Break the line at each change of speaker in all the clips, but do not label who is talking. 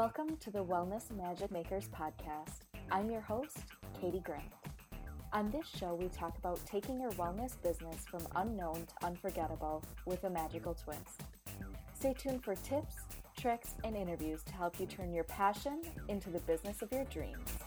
Welcome to the Wellness Magic Makers podcast. I'm your host, Katie Grant. On this show, we talk about taking your wellness business from unknown to unforgettable with a magical twist. Stay tuned for tips, tricks, and interviews to help you turn your passion into the business of your dreams.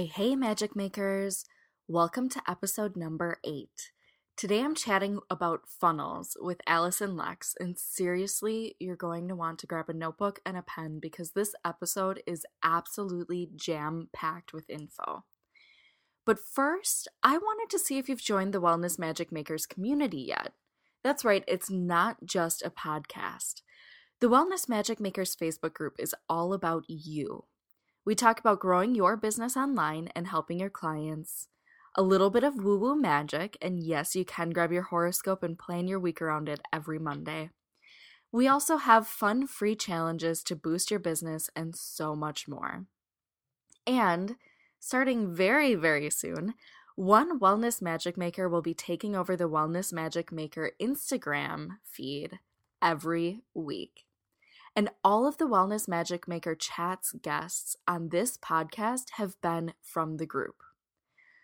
Hey, hey, magic makers! Welcome to episode number eight. Today I'm chatting about funnels with Alyson Lex, and seriously, you're going to want to grab a notebook and a pen because this episode is absolutely jam packed with info. But first, I wanted to see if you've joined the Wellness Magic Makers community yet. That's right, it's not just a podcast. The Wellness Magic Makers Facebook group is all about you we talk about growing your business online and helping your clients, a little bit of woo woo magic, and yes, you can grab your horoscope and plan your week around it every Monday. We also have fun free challenges to boost your business and so much more. And starting very, very soon, one Wellness Magic Maker will be taking over the Wellness Magic Maker Instagram feed every week. And all of the Wellness Magic Maker chats guests on this podcast have been from the group.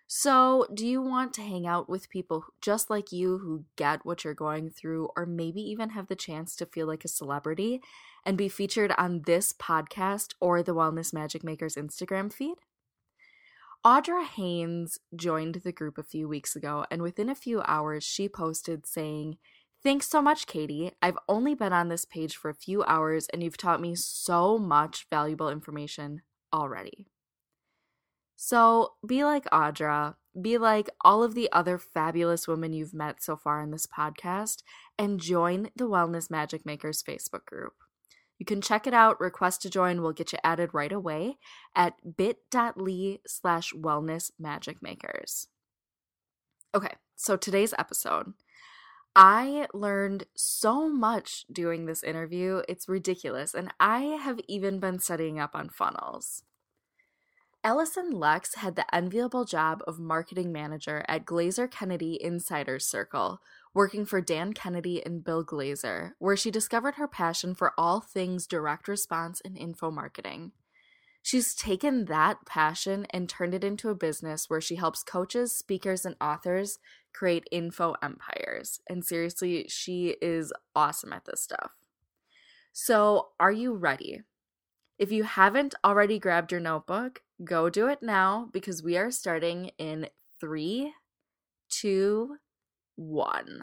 So, do you want to hang out with people just like you who get what you're going through, or maybe even have the chance to feel like a celebrity and be featured on this podcast or the Wellness Magic Makers Instagram feed? Audra Haynes joined the group a few weeks ago, and within a few hours, she posted saying, Thanks so much, Katie. I've only been on this page for a few hours and you've taught me so much valuable information already. So be like Audra, be like all of the other fabulous women you've met so far in this podcast, and join the Wellness Magic Makers Facebook group. You can check it out. Request to join will get you added right away at bit.ly slash wellness magic makers. Okay, so today's episode I learned so much doing this interview. It's ridiculous. And I have even been studying up on funnels. Alyson Lex had the enviable job of marketing manager at Glazer Kennedy Insider Circle, working for Dan Kennedy and Bill Glazer, where she discovered her passion for all things direct response and info marketing. She's taken that passion and turned it into a business where she helps coaches, speakers, and authors create info empires. And seriously, she is awesome at this stuff. So, are you ready? If you haven't already grabbed your notebook, go do it now because we are starting in three, two, one.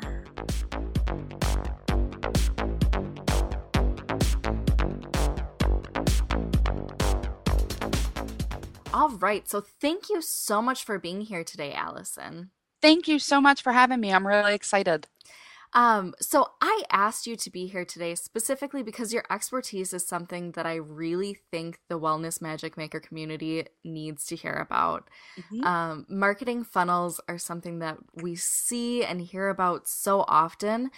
All right. So, thank you so much for being here today, Alyson.
Thank you so much for having me. I'm really excited.
Um, so I asked you to be here today specifically because your expertise is something that I really think the Wellness Magic Maker community needs to hear about. Mm-hmm. Um, marketing funnels are something that we see and hear about so often,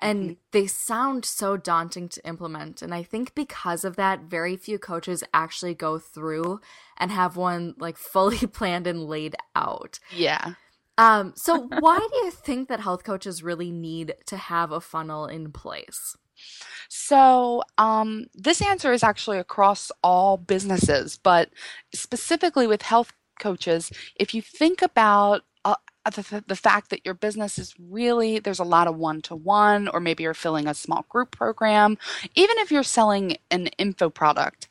and mm-hmm. they sound so daunting to implement. And I think because of that, very few coaches actually go through and have one like fully planned and laid out.
Yeah.
Um, so why do you think that health coaches really need to have a funnel in place?
So, um, this answer is actually across all businesses, but specifically with health coaches, if you think about the, the fact that your business is really there's a lot of one to one, or maybe you're filling a small group program, even if you're selling an info product,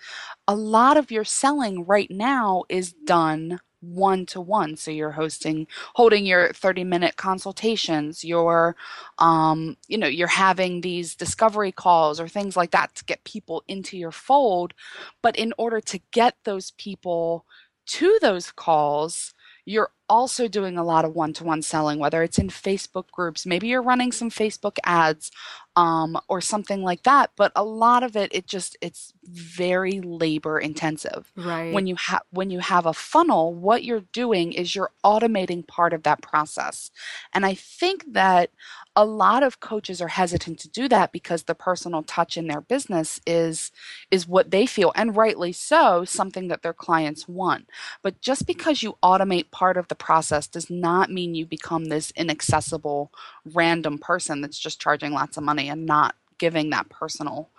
a lot of your selling right now is done one to one. So you're hosting, holding your 30 minute consultations. You're, um, you know, you're having these discovery calls or things like that to get people into your fold. But in order to get those people to those calls, you're also doing a lot of one-to-one selling, whether it's in Facebook groups, maybe you're running some Facebook ads um, or something like that. But a lot of it, it just it's very labor intensive.
Right.
When you have when you have a funnel, what you're doing is you're automating part of that process. And I think that a lot of coaches are hesitant to do that because the personal touch in their business is is what they feel and rightly so something that their clients want but just because you automate part of the process does not mean you become this inaccessible random person that's just charging lots of money and not giving that personal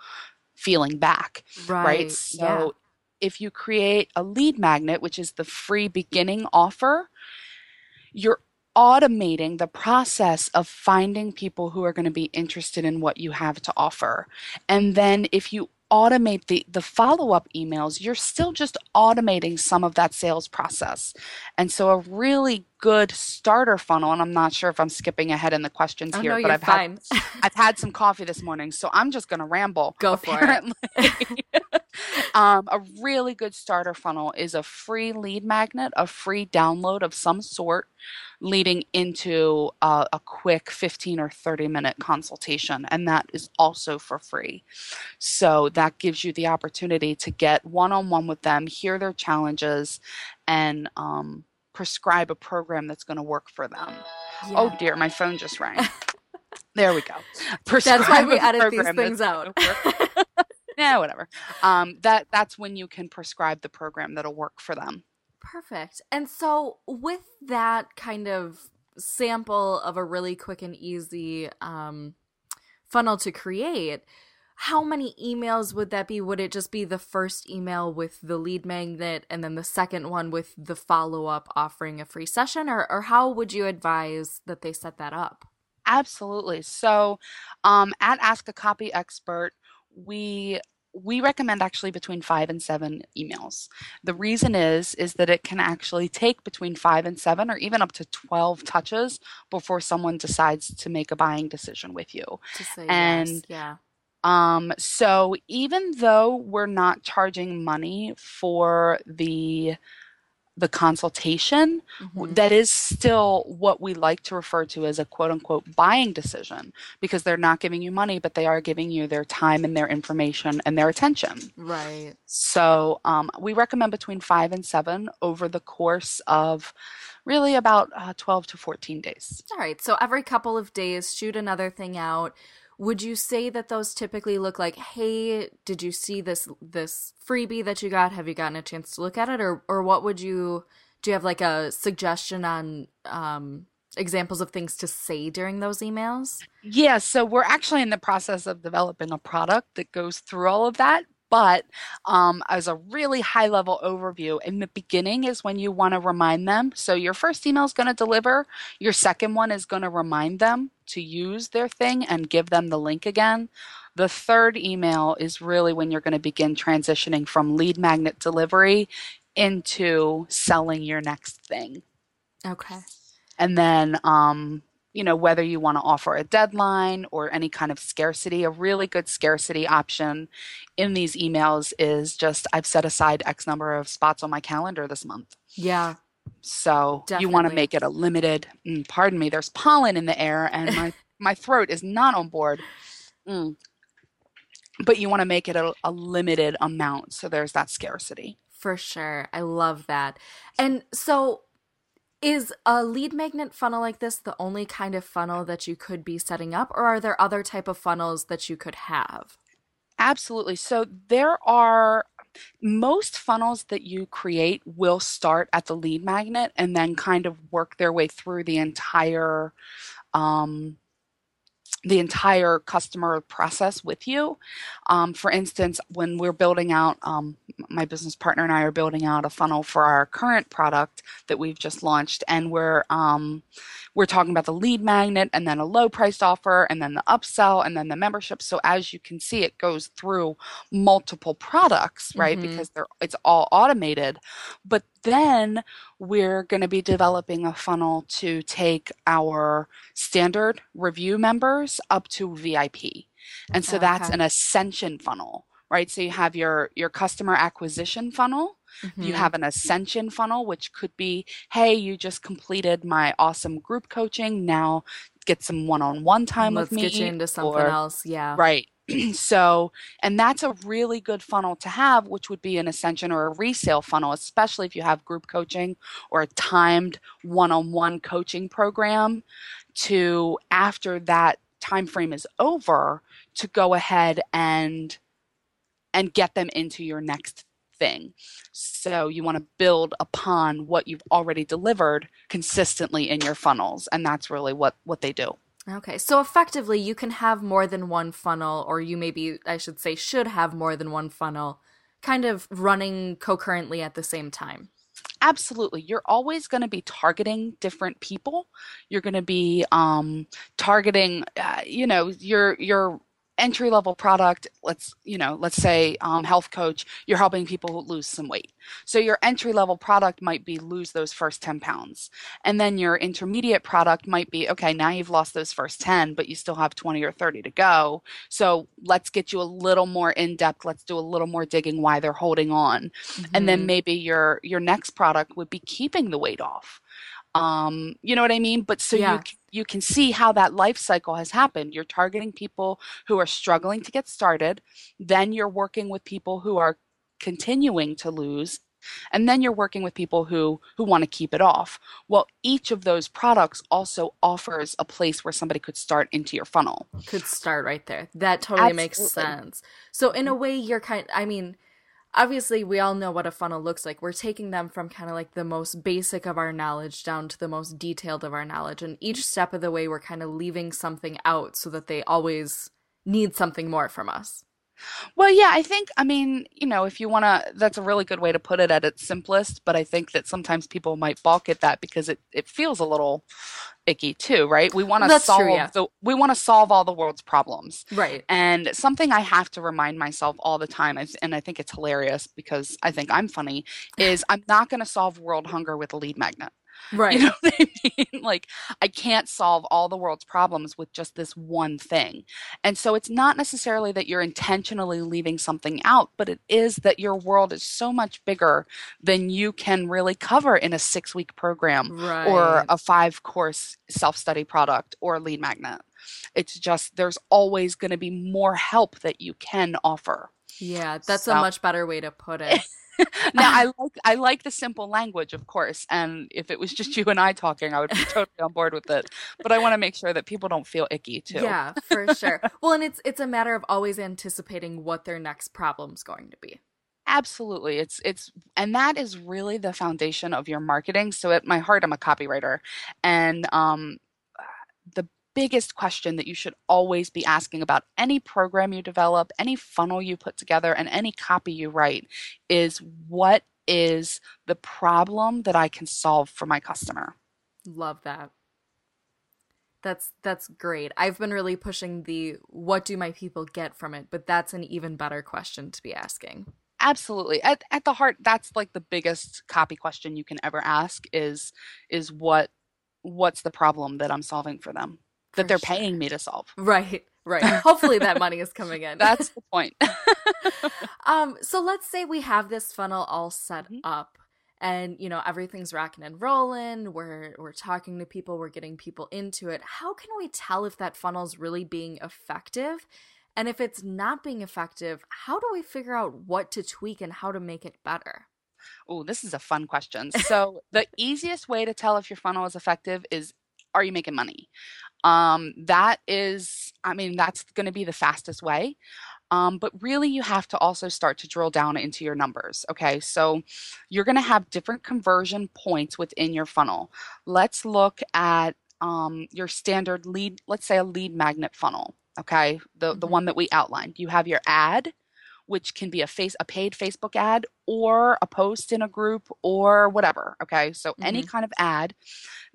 feeling back
right.
right so
yeah.
if you create a lead magnet which is the free beginning offer you're automating the process of finding people who are going to be interested in what you have to offer. And then if you automate the, the follow-up emails, you're still just automating some of that sales process. And so a really good starter funnel, and I'm not sure if I'm skipping ahead in the questions
Oh,
here,
no,
but I've
fine.
had I've had some coffee this morning, so I'm just gonna ramble.
Go for it.
um, a really good starter funnel is a free lead magnet, a free download of some sort, leading into uh, a quick 15 or 30 minute consultation, and that is also for free. So that gives you the opportunity to get one on one with them, hear their challenges, and um, prescribe a program that's going to work for them.
Yeah.
Oh dear, my phone just rang. there we go.
That's why we edit these things out.
yeah, whatever. Um, that that's when you can prescribe the program that'll work for them.
Perfect. And so, with that kind of sample of a really quick and easy um, funnel to create, how many emails would that be? Would it just be the first email with the lead magnet and then the second one with the follow up offering a free session? Or, or how would you advise that they set that up?
Absolutely. So, um, at Ask a Copy Expert, we we recommend actually between five and seven emails. The reason is is that it can actually take between five and seven, or even up to twelve touches before someone decides to make a buying decision with you.
To say yes.
And-
Yeah.
Um, so even though we're not charging money for the the consultation,
Mhm.
that is still what we like to refer to as a quote unquote buying decision because they're not giving you money, but they are giving you their time and their information and their attention.
Right.
So um, we recommend between five and seven over the course of really about uh, 12 to 14 days.
All right. So every couple of days, shoot another thing out. Would you say that those typically look like, "Hey, did you see this this freebie that you got? Have you gotten a chance to look at it?" Or or what would you do? You have like a suggestion on um, examples of things to say during those emails?
Yeah, so we're actually in the process of developing a product that goes through all of that. But um, as a really high level overview, in the beginning is when you want to remind them. So your first email is going to deliver, your second one is going to remind them to use their thing and give them the link again. The third email is really when you're going to begin transitioning from lead magnet delivery into selling your next thing.
Okay.
And then, um, you know, whether you want to offer a deadline or any kind of scarcity, a really good scarcity option in these emails is just I've set aside X number of spots on my calendar this month.
Yeah.
So you want to make it a limited, mm, pardon me, there's pollen in the air and my, my throat is not on board. Mm. But you want to make it a, a limited amount. So there's that scarcity.
For sure. I love that. And so is a lead magnet funnel like this the only kind of funnel that you could be setting up or are there other type of funnels that you could have?
Absolutely. So there are most funnels that you create will start at the lead magnet and then kind of work their way through the entire um, the entire customer process with you. Um, for instance, when we're building out, um, my business partner and I are building out a funnel for our current product that we've just launched, and we're um, we're talking about the lead magnet, and then a low priced offer, and then the upsell, and then the membership. So as you can see, it goes through multiple products, right?
Mhm.
Because they're it's all automated. But then we're going to be developing a funnel to take our standard review members up to VIP. And so that's an ascension funnel, right? So you have your your customer acquisition funnel Mm-hmm. You have an ascension funnel, which could be, hey, you just completed my awesome group coaching. Now get some one-on-one time
Let's
with me.
Let's get you into something
or,
else. Yeah.
Right. so, and that's a really good funnel to have, which would be an ascension or a resale funnel, especially if you have group coaching or a timed one on one coaching program to after that time frame is over to go ahead and and get them into your next thing. So you want to build upon what you've already delivered consistently in your funnels and that's really what what they do.
Okay, so effectively, you can have more than one funnel, or you maybe, I should say, should have more than one funnel kind of running concurrently at the same time.
Absolutely. You're always going to be targeting different people. You're going to be um, targeting, uh, you know, your your entry level product let's you know let's say um, health coach you're helping people lose some weight so your entry level product might be lose those first 10 pounds and then your intermediate product might be okay now you've lost those first 10 but you still have 20 or 30 to go so let's get you a little more in depth let's do a little more digging why they're holding on mm-hmm. and then mm-hmm. maybe your your next product would be keeping the weight off um you know what i mean but so yeah. you you can see how that life cycle has happened. You're targeting people who are struggling to get started then you're working with people who are continuing to lose and then you're working with people who who want to keep it off. Well each of those products also offers a place where somebody could start into your funnel.
Could start right there. That totally Absolutely. makes sense. So in a mm-hmm. way you're kind i mean obviously we all know what a funnel looks like. We're taking them from kind of like the most basic of our knowledge down to the most detailed of our knowledge and each step of the way we're kind of leaving something out so that they always need something more from us
well, yeah, I think, I mean, you know, if you want to, that's a really good way to put it at its simplest, but I think that sometimes people might balk at that because it, it feels a little icky too, right? We want to solve true, yeah. the, we want to solve all the world's problems.
Right.
And something I have to remind myself all the time, and I think it's hilarious because I think I'm funny, is I'm not going to solve world hunger with a lead magnet.
Right.
You know what I mean? like, I can't solve all the world's problems with just this one thing. And so it's not necessarily that you're intentionally leaving something out, but it is that your world is so much bigger than you can really cover in a six week program right. or a five course self study product or lead magnet. It's just there's always going to be more help that you can offer.
Yeah, that's so. a much better way to put it.
now I like I like the simple language, of course, and if it was just you and I talking, I would be totally on board with it. But I want to make sure that people don't feel icky too.
Yeah, for sure. well, and it's it's a matter of always anticipating what their next problem's going to be.
Absolutely. It's it's and that is really the foundation of your marketing. So at my heart I'm a copywriter and um the biggest question that you should always be asking about any program you develop, any funnel you put together, and any copy you write is what is the problem that I can solve for my customer?
Love that. That's that's great. I've been really pushing the what do my people get from it, but that's an even better question to be asking.
Absolutely. At at the heart that's like the biggest copy question you can ever ask is is what what's the problem that I'm solving for them? That they're sure. paying me to solve.
Right. Right. Hopefully that money is coming in.
That's the point.
um so let's say we have this funnel all set mm-hmm. up and you know everything's rocking and rolling we're we're talking to people we're getting people into it how can we tell if that funnel's really being effective and if it's not being effective how do we figure out what to tweak and how to make it better
Oh, this is a fun question. So, the easiest way to tell if your funnel is effective is are you making money? Um, that is, I mean, that's going to be the fastest way. Um, but really, you have to also start to drill down into your numbers. Okay, so you're going to have different conversion points within your funnel. Let's look at um, your standard lead, let's say a lead magnet funnel. Okay, the, mm-hmm. the one that we outlined. You have your ad, which can be a face a paid Facebook ad or a post in a group or whatever. Okay. So mm-hmm. any kind of ad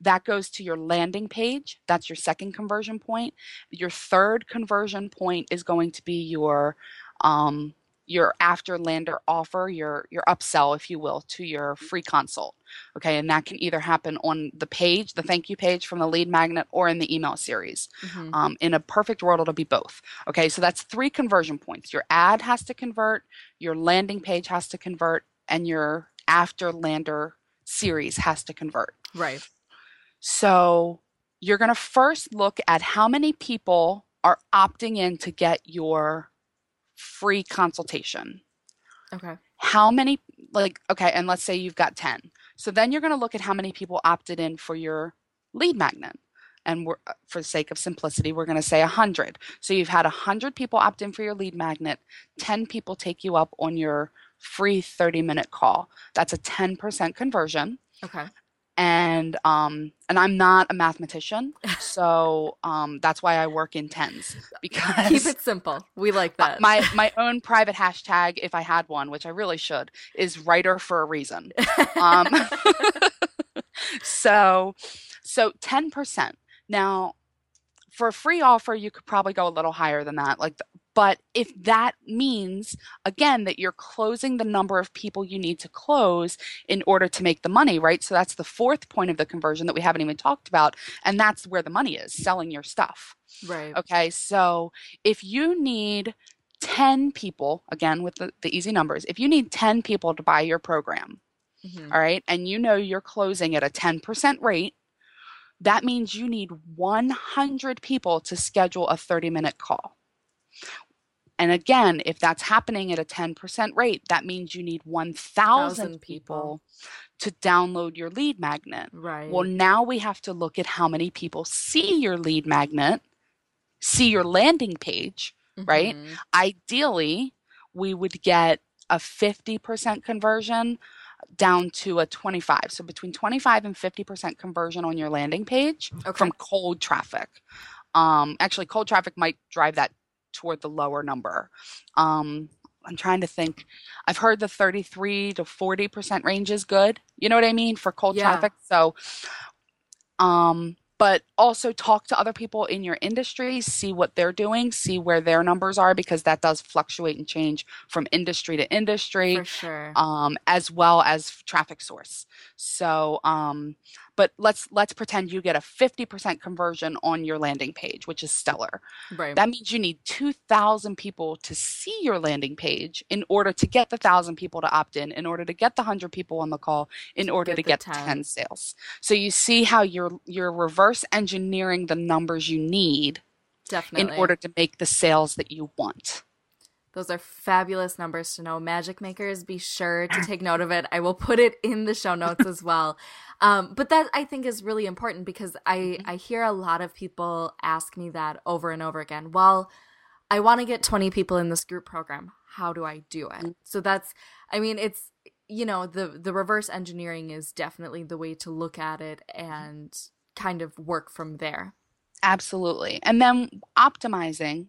that goes to your landing page. That's your second conversion point. Your third conversion point is going to be your um, your after lander offer, your your upsell, if you will, to your free consult. Okay, and that can either happen on the page, the thank you page from the lead magnet, or in the email series. Mm-hmm. Um, in a perfect world, it'll be both. Okay, so that's three conversion points. Your ad has to convert, your landing page has to convert, and your after lander series has to convert.
Right.
So you're going to first look at how many people are opting in to get your free consultation.
Okay.
How many, like, okay, and let's say you've got 10. So then you're going to look at how many people opted in for your lead magnet. And we're, uh, for the sake of simplicity, we're going to say 100. So you've had 100 people opt in for your lead magnet, 10 people take you up on your free 30 minute call. That's a 10% conversion.
Okay.
And um and I'm not a mathematician, so um that's why I work in tens because
Keep it simple. We like that.
my my own private hashtag, if I had one, which I really should, is writer for a reason. Um, so so 10%. Now, for a free offer, you could probably go a little higher than that. Like, but if that means again that you're closing the number of people you need to close in order to make the money, right? So that's the fourth point of the conversion that we haven't even talked about, and that's where the money is, selling your stuff.
right.
Okay, so if you need 10 people, again with the, the easy numbers, if you need 10 people to buy your program,
Mhm.
all right, and you know you're closing at a 10% rate, that means you need 100 people to schedule a 30 minute call. And again, if that's happening at a 10% rate, that means you need 1,000
people.
people to download your lead magnet.
Right.
Well, now we have to look at how many people see your lead magnet, see your landing page. right?
Mhm.
Ideally, we would get a 50% conversion down to a 25. So between 25 and 50% conversion on your landing page
Okay.
from cold traffic. Um, actually, cold traffic might drive that toward the lower number. Um, I'm trying to think. I've heard the 33 to 40% range is good. You know what I mean for cold
Yeah.
traffic. So, um, but also talk to other people in your industry, see what they're doing, see where their numbers are because that does fluctuate and change from industry to industry
For sure.
um, as well as traffic source. So, um, but let's let's pretend you get a 50% conversion on your landing page, which is stellar.
right.
That means you need 2,000 people to see your landing page in order to get the 1,000 people to opt in, in order to get the 100 people on the call, in order
get
to get
10.
10 sales. So you see how you're you're reverse engineering the numbers you need
Definitely.
in order to make the sales that you want.
Those are fabulous numbers to know. Magic makers, be sure to take note of it. I will put it in the show notes as well. Um, but that I think is really important because I
Mm-hmm.
I hear a lot of people ask me that over and over again. Well, I want to get 20 people in this group program. How do I do it?
Mm.
So that's I mean it's you know the the reverse engineering is definitely the way to look at it and kind of work from there.
Absolutely. And then optimizing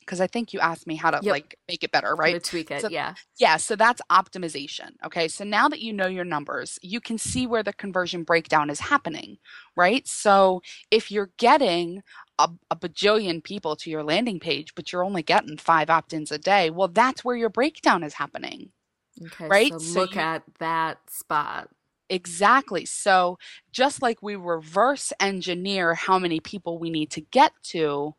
because I think you asked me how to
Yep.
like make it better,
How to
right?
tweak it.
So-
yeah.
Yeah, so that's optimization. Okay, so now that you know your numbers, you can see where the conversion breakdown is happening, right? So if you're getting a, a bajillion people to your landing page, but you're only getting five opt ins a day, well, that's where your breakdown is happening.
Okay.
Right?
So
So
look
you-
at that spot.
Exactly. So just like we reverse engineer how many people we need to get to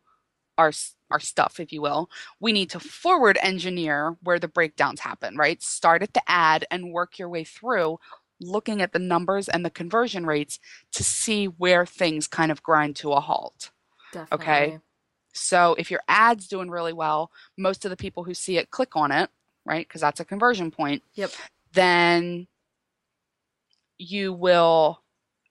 our our stuff, if you will, we need to forward engineer where the breakdowns happen, right? Start at the ad and work your way through looking at the numbers and the conversion rates to see where things kind of grind to a halt.
Definitely. Okay.
So if your ad's doing really well, most of the people who see it click on it, right? Because that's a conversion point.
Yep.
Then you will,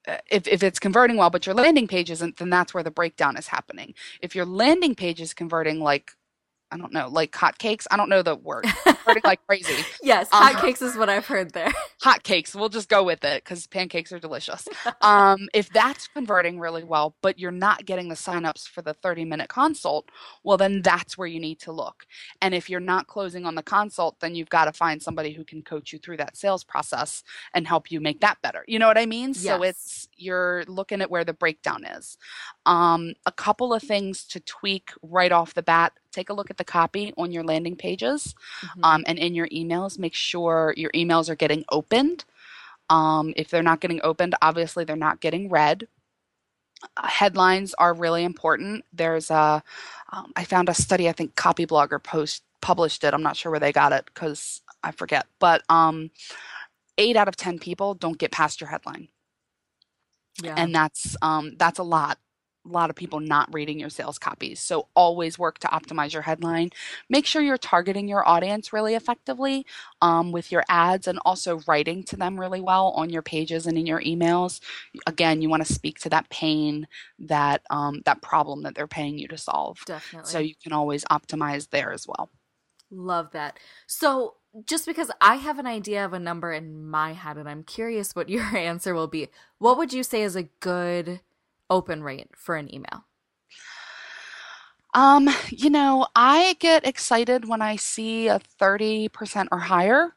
Uh, if, if it's converting well, but your landing page isn't, then that's where the breakdown is happening. If your landing page is converting like, I don't know, like hotcakes, I don't know the word, like crazy.
Yes,
Uh,
hotcakes is what I've heard there.
Hotcakes, we'll just go with it because pancakes are delicious. um, if that's converting really well, but you're not getting the signups for the 30 minute consult, well, then that's where you need to look. And if you're not closing on the consult, then you've got to find somebody who can coach you through that sales process and help you make that better. You know what I mean? So it's you're looking at where the breakdown is. Um, a couple of things to tweak right off the bat. Take a look at the copy on your landing pages
Mhm.
um, and in your emails make sure your emails are getting opened um, if they're not getting opened obviously they're not getting read uh, headlines are really important there's a um, i found a study i think Copyblogger post published it i'm not sure where they got it because I forget, but um, eight out of 10 people don't get past your headline.
Yeah.
And that's um, that's a lot a lot of people not reading your sales copies. So always work to optimize your headline. Make sure you're targeting your audience really effectively um, with your ads and also writing to them really well on your pages and in your emails. Again, you want to speak to that pain, that um, that problem that they're paying you to solve.
Definitely.
So you can always optimize there as well.
Love that. So, just because I have an idea of a number in my head and I'm curious what your answer will be, what would you say is a good open rate for an email?
Um, you know, I get excited when I see a 30% or higher.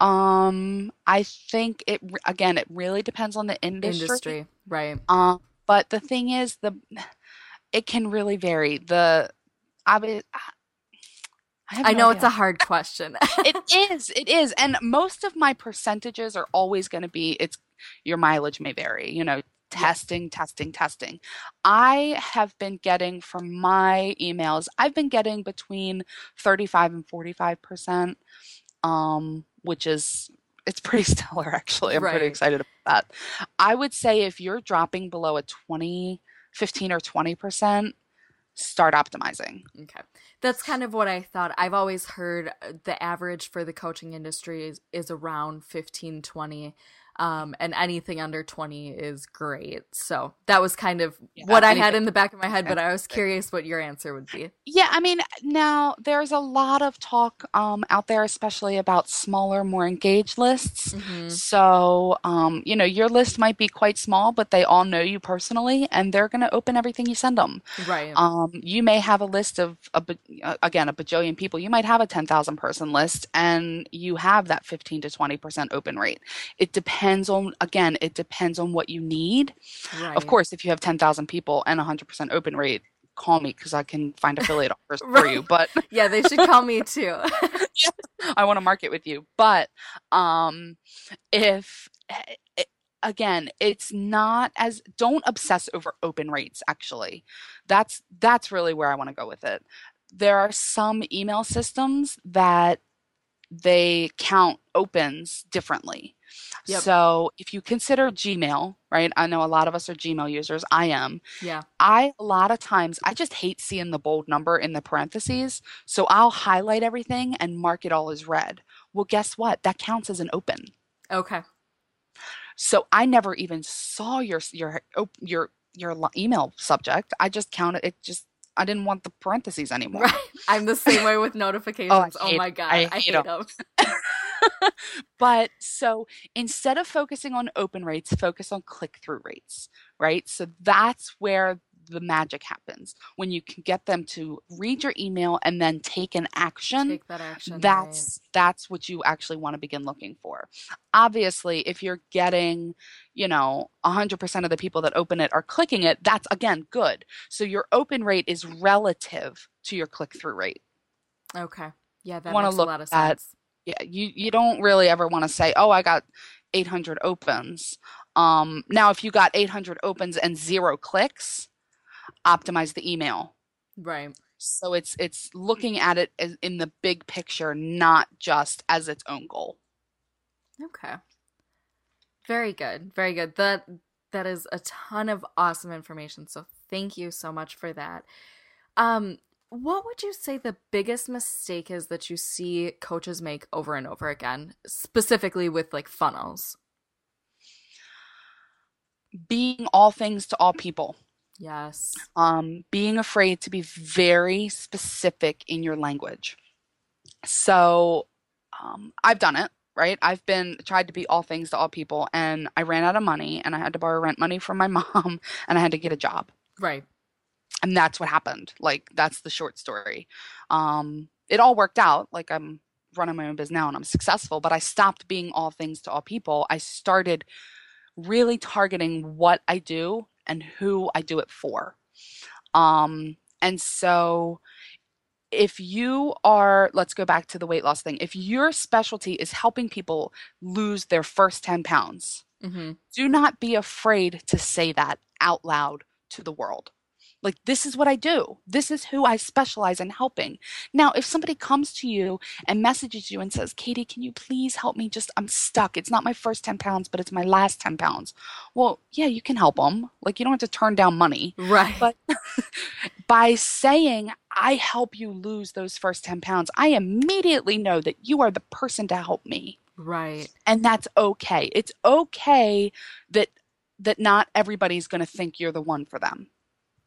Um, I think it again, it really depends on the industry.
Industry, right.
Um, but the thing is, the it can really vary. The I, I
I
no
know it's a hard question.
It is, it is, and most of my percentages are always going to be. It's your mileage may vary. You know, testing, testing, testing. I have been getting from my emails. I've been getting between thirty-five and forty-five percent, um, which is it's pretty stellar actually. I'm pretty excited about that. I would say if you're dropping below a 20, 15 or 20%, start optimizing.
Okay. That's kind of what I thought. I've always heard uh, the average for the coaching industry is, is around 15, 20. Um, and anything under 20 is great. So that was kind of
Yeah,
what I had in the back of my head, but I was curious what your answer would be.
Yeah, I mean, now there's a lot of talk um, out there, especially about smaller, more engaged lists.
Mhm.
So, um, you know, your list might be quite small, but they all know you personally, and they're going to open everything you send them.
Right.
Um, you may have a list of a, again a bajillion people. You might have a ten thousand person list, and you have that fifteen to twenty percent open rate. It depends on again, it depends on what you need.
right.
Of course, if you have ten thousand people and a hundred percent open rate, call me because I can find affiliate offers for you. But
Yeah, they should call me too.
I want to market with you. But um, if eh, again, it's not as don't obsess over open rates. Actually, that's that's really where I want to go with it. There are some email systems that they count opens differently.
Yep.
So if you consider Gmail, right? I know a lot of us are Gmail users. I am.
yeah.
I a lot of times I just hate seeing the bold number in the parentheses, so I'll highlight everything and mark it all as red. Well, guess what? That counts as an open.
Okay.
So I never even saw your your your your email subject. I just counted it. Just I didn't want the parentheses anymore.
Right. I'm the same way with oh, notifications. oh
hate-
my god.
I
I
hate
hate
'em.
them.
But so instead of focusing on open rates, focus on click through rates, right? So that's where the magic happens when you can get them to read your email and then take an action.
Take that action. right.
that's that's what you actually want to begin looking for. Obviously, if you're getting, you know, 100% of the people that open it are clicking it, that's again good. So your open rate is relative to your click through rate.
Okay. Yeah, that makes a lot of sense.
Yeah you you don't really ever want to say oh i got 800 opens um now if you got 800 opens and zero clicks optimize the email
Right.
so it's it's looking at it as in the big picture not just as its own goal
Okay. Very good. Very good. That that is a ton of awesome information. So thank you so much for that. Um what would you say the biggest mistake is that you see coaches make over and over again, specifically with like funnels?
being all things to all people
Yes.
um, being afraid to be very specific in your language. So um, I've done it, right? I've been tried to be all things to all people, and I ran out of money, and I had to borrow rent money from my mom, and I had to get a job,
Right.
And that's what happened. Like that's the short story. Um, it all worked out. Like I'm running my own business now, and I'm successful. But I stopped being all things to all people. I started really targeting what I do and who I do it for. Um, and so if you are, let's go back to the weight loss thing. If your specialty is helping people lose their first 10 pounds,
Mhm.
do not be afraid to say that out loud to the world. Like, this is what I do. This is who I specialize in helping. Now, if somebody comes to you and messages you and says, Katie, can you please help me? Just, I'm stuck. It's not my first 10 pounds, but it's my last 10 pounds. Well, yeah, you can help them. Like, you don't have to turn down money.
Right.
But by saying, I help you lose those first 10 pounds, I immediately know that you are the person to help me.
right.
And that's okay. It's okay that that not everybody's going to think you're the one for them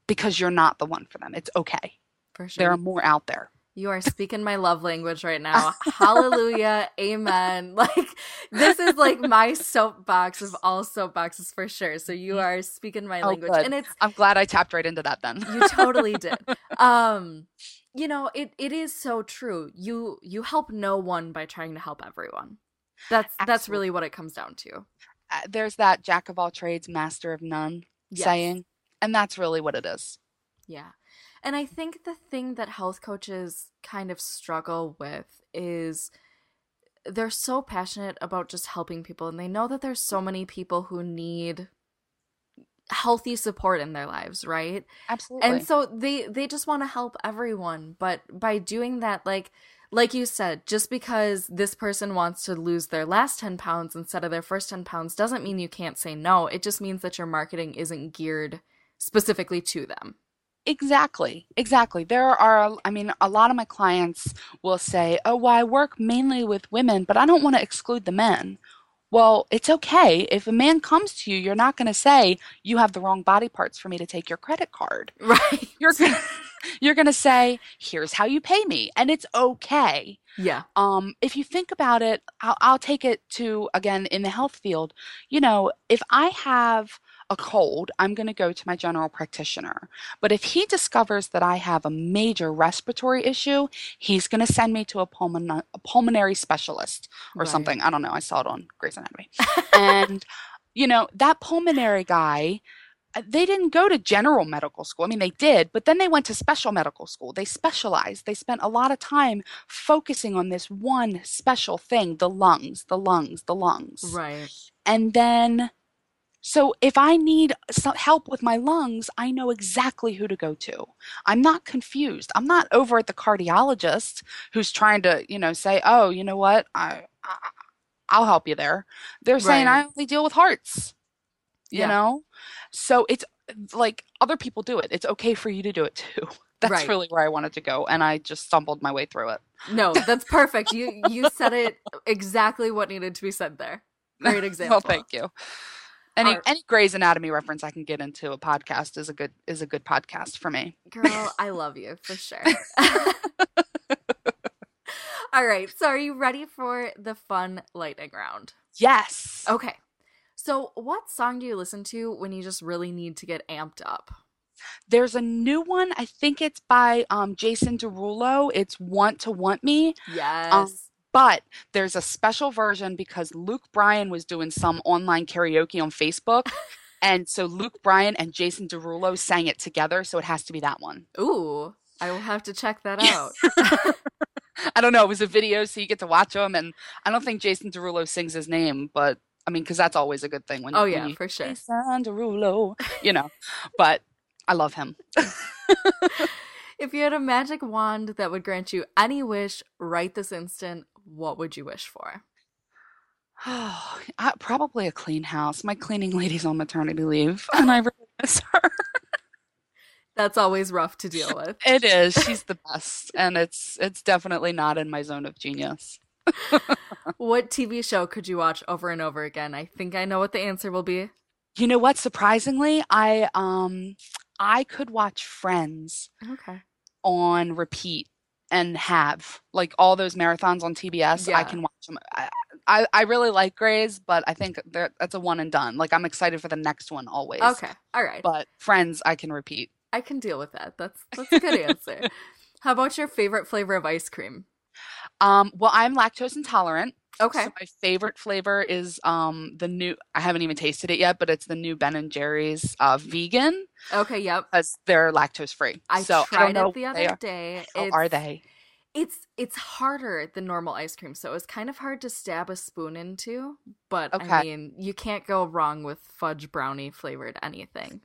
because you're not the one for them. It's okay.
For sure.
There are more out there.
You are speaking my love language right now. Hallelujah. Amen. Like this is like my soapbox of all soapboxes for sure. So you are speaking my
Oh,
language.
good.
And it's
I'm glad I tapped right into that then.
you totally did. Um you know, it it is so true. You you help no one by trying to help everyone. That's that's really what it comes down to.
Uh, There's that jack of all trades, master of none
Yes.
saying, and that's really what it is.
Yeah. And I think the thing that health coaches kind of struggle with is they're so passionate about just helping people and they know that there's so many people who need healthy support in their lives, right?
Absolutely.
And so they they just want to help everyone, but by doing that like like you said, just because this person wants to lose their last 10 pounds instead of their first 10 pounds doesn't mean you can't say no. It just means that your marketing isn't geared specifically to them.
Exactly. Exactly. There are, I mean, a lot of my clients will say, oh, well, I work mainly with women, but I don't want to exclude the men. Well, it's okay. If a man comes to you, you're not going to say, you have the wrong body parts for me to take your credit card.
Right.
You're going to, you're going to say, here's how you pay me. And it's okay.
Yeah.
Um, if you think about it, I'll, I'll take it to again in the health field. You know, if I have a cold, I'm going to go to my general practitioner. But if he discovers that I have a major respiratory issue, he's going to send me to a, pulmon- a pulmonary specialist or
Right.
something. I don't know. I saw it on Grey's Anatomy. and, you know, that pulmonary guy, uh, they didn't go to general medical school. I mean, they did, but then they went to special medical school. They specialized. They spent a lot of time focusing on this one special thing the lungs, the lungs, the lungs.
Right.
And then, so if I need some help with my lungs, I know exactly who to go to. I'm not confused. I'm not over at the cardiologist who's trying to, you know, say, oh, you know what? I, I I'll help you there. They're saying I only deal with hearts. You
Yeah.
know? So it's like other people do it. It's okay for you to do it too. That's
Right.
really where I wanted to go, and I just stumbled my way through it.
No, that's perfect. You you said it exactly what needed to be said there. Great example.
Well, thank you. Any
Our-
any Grey's Anatomy reference I can get into a podcast is a good is a good podcast for me.
Girl, I love you for sure. All right. So are you ready for the fun lightning round?
Yes.
Okay. So what song do you listen to when you just really need to get amped up?
There's a new one. I think it's by um, Jason Derulo. It's "Want to Want Me,"
Yes.
But there's a special version because Luke Bryan was doing some online karaoke on Facebook, and so Luke Bryan and Jason Derulo sang it together. So it has to be that one.
Ooh, I will have to check that out.
I don't know. It was a video, so you get to watch them, and I don't think Jason Derulo sings his name, but I mean, because that's always a good thing when
oh
when
yeah,
you
for sure.
Jason Derulo, you know. But I love him.
If you had a magic wand that would grant you any wish right this instant, what would you wish for?
Oh, I, probably a clean house. My cleaning lady's on maternity leave, and I really miss her.
That's always rough to deal with.
It is. She's the best, and it's it's definitely not in my zone of genius.
What TV show could you watch over and over again? I think I know what the answer will be.
You know what? Surprisingly, I um I could watch Friends
Okay.
on repeat and have like all those marathons on TBS. I can watch them. I, I I really like Grey's, but I think that's a one and done. Like I'm excited for the next one always.
Okay. All right.
But Friends, I can repeat.
I can deal with that. That's that's a good answer. How about your favorite flavor of ice cream?
Um, well, I'm lactose intolerant.
Okay.
So my favorite flavor is um the new. I haven't even tasted it yet, but it's the new Ben and Jerry's uh vegan
Okay, yep.
because they're lactose free.
I
so I
tried
know
it the other day.
How
It's,
are they?
It's it's harder than normal ice cream, so it was kind of hard to stab a spoon into. But I
Okay.
mean, you can't go wrong with fudge brownie flavored anything.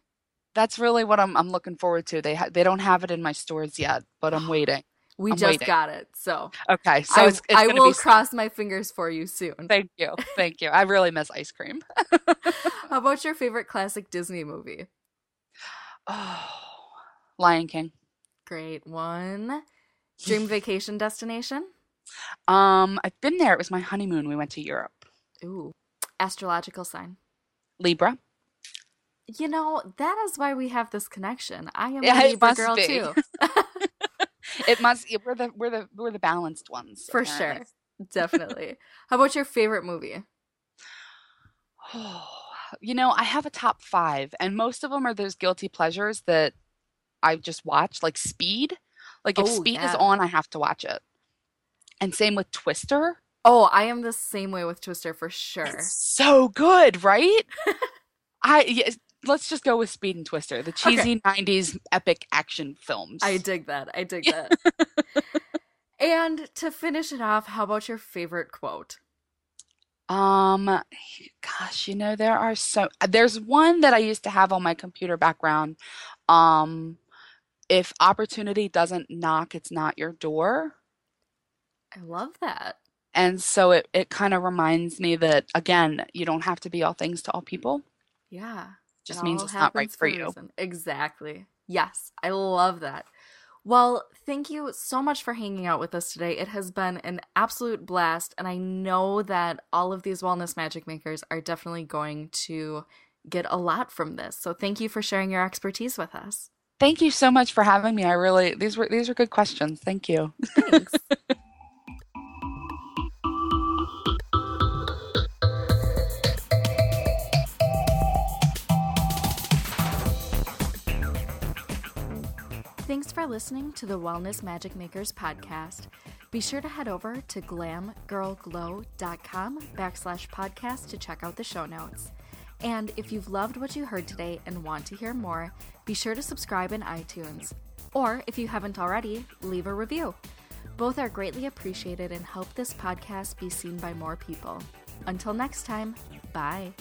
That's really what I'm I'm looking forward to. They ha- they don't have it in my stores yet, but I'm waiting.
We
I'm
just
waiting.
got it. So
Okay, so
I,
it's, it's
I will cross my fingers for you soon.
Thank you, thank you. I really miss ice cream.
How about your favorite classic Disney movie?
Oh, Lion King.
Great one. Dream vacation destination?
Um, I've been there. It was my honeymoon. We went to Europe.
Ooh. Astrological sign.
Libra.
You know, that is why we have this connection. I am
Yeah,
a Libra girl
be.
too.
It must. We're the we're the we're the balanced ones
For
apparently.
sure. Definitely. How about your favorite movie?
Oh, you know, I have a top five, and most of them are those guilty pleasures that I just watch, like Speed. Like if
Oh,
Speed is on, I have to watch it. And same with Twister.
Oh, I am the same way with Twister for sure.
It's so good, right? I yes, let's just go with Speed and Twister, the cheesy '90s epic action films.
I dig that. I dig that. and to finish it off, how about your favorite quote?
Um, gosh, you know, there are so there's one that I used to have on my computer background. Um, if opportunity doesn't knock, it's not your door.
I love that.
And so it, it kind of reminds me that again, you don't have to be all things to all people.
Yeah.
Just
It
means it's not right
happens
for you.
reason. Exactly. Yes, I love that. Well, thank you so much for hanging out with us today. It has been an absolute blast, and I know that all of these wellness magic makers are definitely going to get a lot from this. So thank you for sharing your expertise with us.
Thank you so much for having me. I really these were these were good questions. Thank you.
Thanks. Thanks for listening to the Wellness Magic Makers podcast. Be sure to head over to glamgirlglow.com backslash podcast to check out the show notes. And if you've loved what you heard today and want to hear more, be sure to subscribe in iTunes. Or if you haven't already, leave a review. Both are greatly appreciated and help this podcast be seen by more people. Until next time, bye.